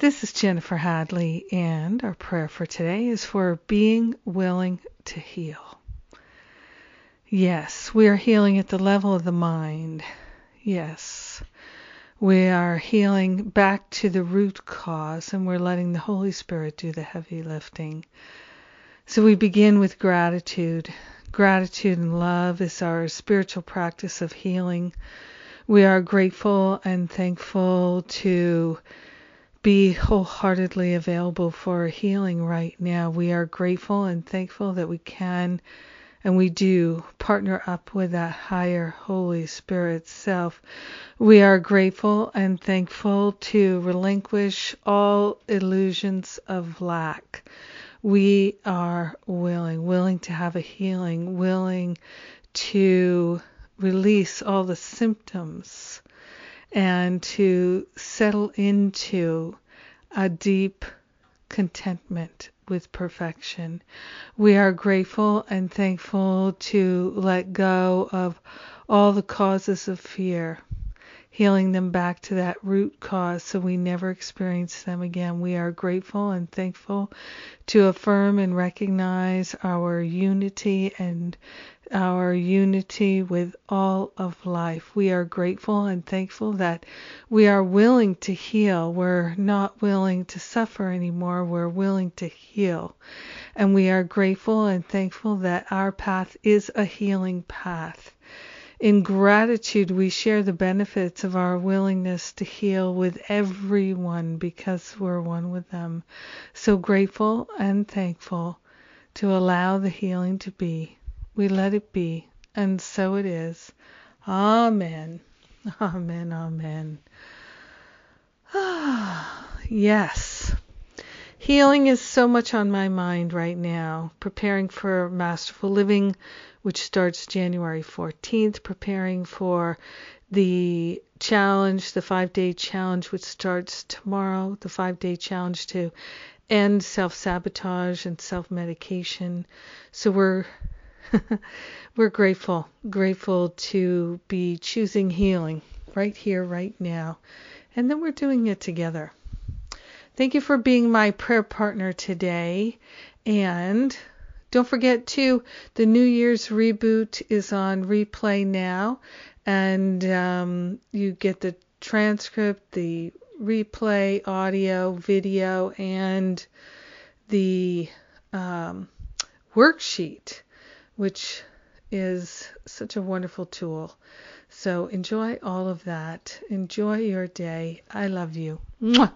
This is Jennifer Hadley, and our prayer for today is for being willing to heal. Yes, we are healing at the level of the mind. Yes, we are healing back to the root cause, and we're letting the Holy Spirit do the heavy lifting. So we begin with gratitude. Gratitude and love is our spiritual practice of healing. We are grateful and thankful to be wholeheartedly available for healing right now. We are grateful and thankful that we can and we do partner up with that higher Holy Spirit self. We are grateful and thankful to relinquish all illusions of lack. We are willing, willing to have a healing, willing to release all the symptoms and to settle into a deep contentment with perfection. We are grateful and thankful to let go of all the causes of fear, healing them back to that root cause so we never experience them again. We are grateful and thankful to affirm and recognize our unity and our unity with all of life. We are grateful and thankful that we are willing to heal. We're not willing to suffer anymore. We're willing to heal. And we are grateful and thankful that our path is a healing path. In gratitude, we share the benefits of our willingness to heal with everyone because we're one with them. So grateful and thankful to allow the healing to be we let it be, and so it is. Amen. Amen. Amen. Ah, yes. Healing is so much on my mind right now. Preparing for Masterful Living, which starts January 14th, preparing for the challenge, the five day challenge, which starts tomorrow, the five day challenge to end self sabotage and self medication. So we're We're grateful, grateful to be choosing healing right here, right now. And then we're doing it together. Thank you for being my prayer partner today. And don't forget to the New Year's reboot is on replay now, and um, you get the transcript, the replay, audio, video, and the um, worksheet which is such a wonderful tool. So enjoy all of that. Enjoy your day. I love you. Mwah!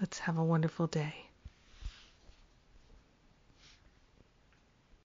Let's have a wonderful day.